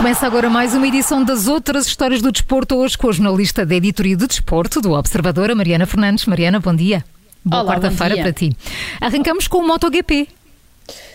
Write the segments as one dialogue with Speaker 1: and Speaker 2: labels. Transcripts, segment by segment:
Speaker 1: Começa agora mais uma edição das outras histórias do desporto, hoje com a jornalista da editoria de desporto do Observador, a Mariana Fernandes. Mariana, bom dia. Boa quarta-feira para ti. Arrancamos com o MotoGP.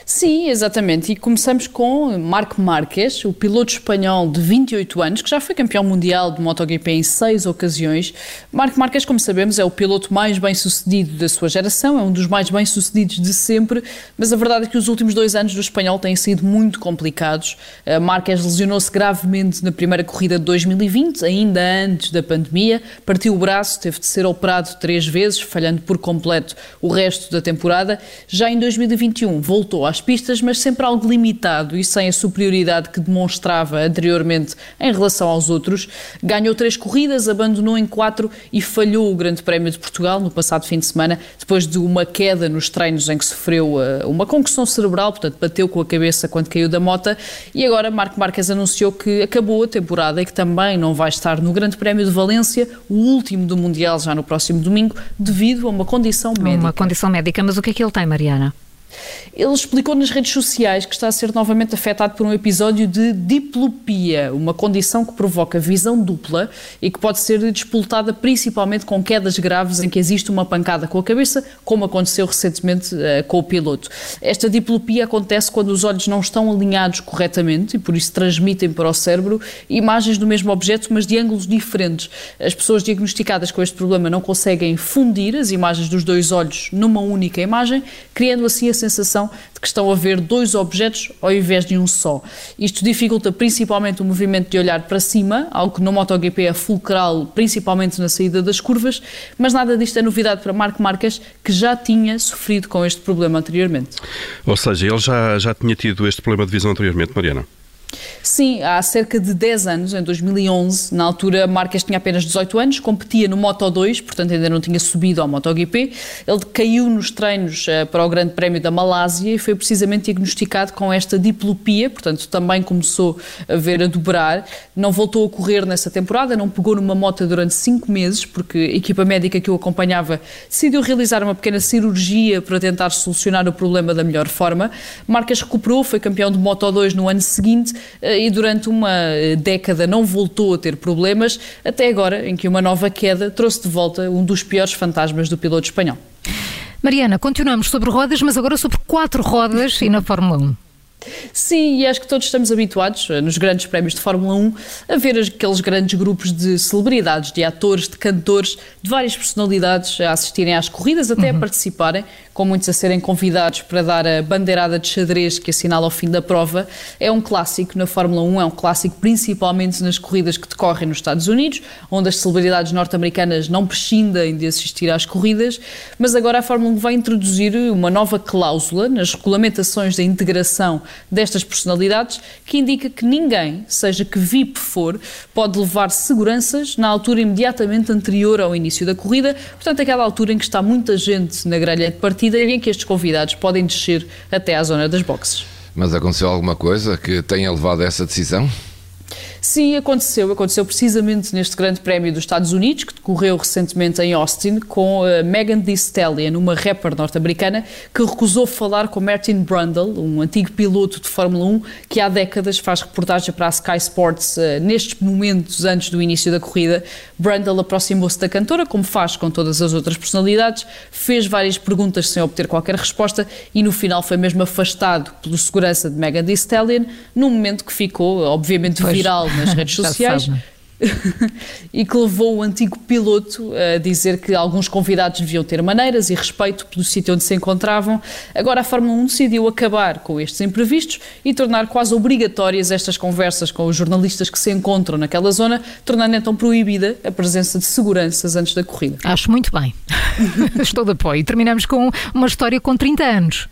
Speaker 2: Sim, exatamente. E começamos com Marco Marques, o piloto espanhol de 28 anos, que já foi campeão mundial de MotoGP em seis ocasiões. Marco Marques, como sabemos, é o piloto mais bem-sucedido da sua geração, é um dos mais bem-sucedidos de sempre, mas a verdade é que os últimos dois anos do espanhol têm sido muito complicados. Marques lesionou-se gravemente na primeira corrida de 2020, ainda antes da pandemia, partiu o braço, teve de ser operado três vezes, falhando por completo o resto da temporada. Já em 2021 voltou às pistas, mas sempre algo limitado e sem a superioridade que demonstrava anteriormente em relação aos outros. Ganhou três corridas, abandonou em quatro e falhou o Grande Prémio de Portugal no passado fim de semana, depois de uma queda nos treinos em que sofreu uh, uma concussão cerebral, portanto bateu com a cabeça quando caiu da mota. E agora Marco Marques anunciou que acabou a temporada e que também não vai estar no Grande Prémio de Valência, o último do Mundial já no próximo domingo, devido a uma condição médica.
Speaker 1: Uma condição médica, mas o que é que ele tem, Mariana?
Speaker 2: Ele explicou nas redes sociais que está a ser novamente afetado por um episódio de diplopia, uma condição que provoca visão dupla e que pode ser despoltada principalmente com quedas graves em que existe uma pancada com a cabeça, como aconteceu recentemente uh, com o piloto. Esta diplopia acontece quando os olhos não estão alinhados corretamente e por isso transmitem para o cérebro imagens do mesmo objeto, mas de ângulos diferentes. As pessoas diagnosticadas com este problema não conseguem fundir as imagens dos dois olhos numa única imagem, criando assim a sensação de que estão a ver dois objetos ao invés de um só. Isto dificulta principalmente o movimento de olhar para cima, algo que no MotoGP é fulcral, principalmente na saída das curvas, mas nada disto é novidade para Marco Marques, que já tinha sofrido com este problema anteriormente.
Speaker 3: Ou seja, ele já, já tinha tido este problema de visão anteriormente, Mariana?
Speaker 2: Sim, há cerca de 10 anos, em 2011, na altura Marques tinha apenas 18 anos, competia no Moto 2, portanto ainda não tinha subido ao MotoGP. Ele caiu nos treinos uh, para o Grande Prémio da Malásia e foi precisamente diagnosticado com esta diplopia, portanto também começou a ver a dobrar. Não voltou a correr nessa temporada, não pegou numa moto durante 5 meses, porque a equipa médica que o acompanhava decidiu realizar uma pequena cirurgia para tentar solucionar o problema da melhor forma. Marques recuperou, foi campeão do Moto 2 no ano seguinte eh, e durante uma eh, década não voltou a ter problemas, até agora, em que uma nova queda trouxe de volta um dos piores fantasmas do piloto espanhol.
Speaker 1: Mariana, continuamos sobre rodas, mas agora sobre quatro rodas e na Fórmula 1.
Speaker 2: Sim, e acho que todos estamos habituados, eh, nos grandes prémios de Fórmula 1, a ver aqueles grandes grupos de celebridades, de atores, de cantores, de várias personalidades a assistirem às corridas, até uhum. a participarem, com muitos a serem convidados para dar a bandeirada de xadrez que assinala o fim da prova. É um clássico na Fórmula 1, é um clássico principalmente nas corridas que decorrem nos Estados Unidos, onde as celebridades norte-americanas não prescindem de assistir às corridas, mas agora a Fórmula 1 vai introduzir uma nova cláusula nas regulamentações da integração destas personalidades que indica que ninguém, seja que VIP for, pode levar seguranças na altura imediatamente anterior ao início da corrida, portanto, aquela altura em que está muita gente na grelha de partida e em que estes convidados podem descer até à zona das boxes.
Speaker 4: Mas aconteceu alguma coisa que tenha levado a essa decisão?
Speaker 2: Sim, aconteceu. Aconteceu precisamente neste Grande Prémio dos Estados Unidos, que decorreu recentemente em Austin, com a Megan Thee Stallion, uma rapper norte-americana, que recusou falar com Martin Brundle, um antigo piloto de Fórmula 1, que há décadas faz reportagem para a Sky Sports uh, nestes momentos antes do início da corrida. Brundle aproximou-se da cantora, como faz com todas as outras personalidades, fez várias perguntas sem obter qualquer resposta e no final foi mesmo afastado pelo segurança de Megan Thee Stallion, num momento que ficou, obviamente, pois. viral nas redes sociais. e que levou o antigo piloto a dizer que alguns convidados deviam ter maneiras e respeito pelo sítio onde se encontravam. Agora a Fórmula 1 decidiu acabar com estes imprevistos e tornar quase obrigatórias estas conversas com os jornalistas que se encontram naquela zona, tornando então proibida a presença de seguranças antes da corrida.
Speaker 1: Acho muito bem. Estou de apoio. E terminamos com uma história com 30 anos.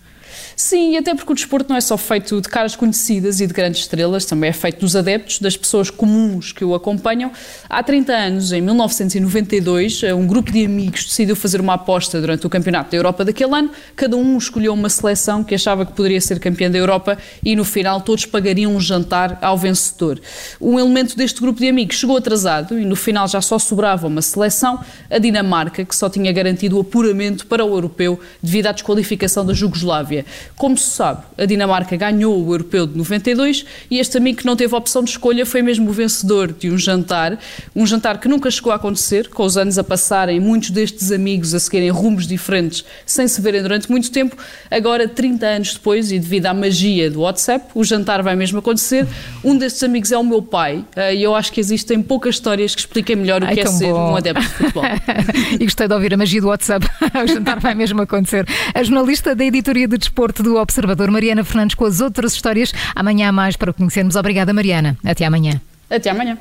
Speaker 2: Sim, e até porque o desporto não é só feito de caras conhecidas e de grandes estrelas, também é feito dos adeptos, das pessoas comuns que o acompanham. Há 30 anos, em 1992, um grupo de amigos decidiu fazer uma aposta durante o Campeonato da Europa daquele ano. Cada um escolheu uma seleção que achava que poderia ser campeã da Europa e no final todos pagariam um jantar ao vencedor. Um elemento deste grupo de amigos chegou atrasado e no final já só sobrava uma seleção, a Dinamarca, que só tinha garantido o apuramento para o europeu devido à desqualificação da Jugoslávia. Como se sabe, a Dinamarca ganhou o Europeu de 92 e este amigo que não teve opção de escolha foi mesmo o vencedor de um jantar, um jantar que nunca chegou a acontecer, com os anos a passarem, muitos destes amigos a seguirem rumos diferentes sem se verem durante muito tempo. Agora, 30 anos depois, e devido à magia do WhatsApp, o jantar vai mesmo acontecer. Um destes amigos é o meu pai eh, e eu acho que existem poucas histórias que expliquem melhor o Ai, que é ser bom. um adepto de futebol.
Speaker 1: e gostei de ouvir a magia do WhatsApp. o jantar vai mesmo acontecer. A jornalista da editoria de desporto do Observador, Mariana Fernandes, com as outras histórias. Amanhã há mais para conhecermos. Obrigada, Mariana. Até amanhã.
Speaker 2: Até amanhã.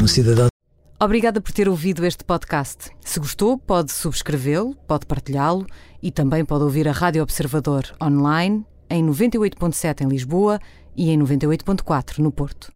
Speaker 5: Um cidadão. Obrigada por ter ouvido este podcast. Se gostou, pode subscrevê-lo, pode partilhá-lo e também pode ouvir a Rádio Observador online em 98.7 em Lisboa e em 98.4 no Porto.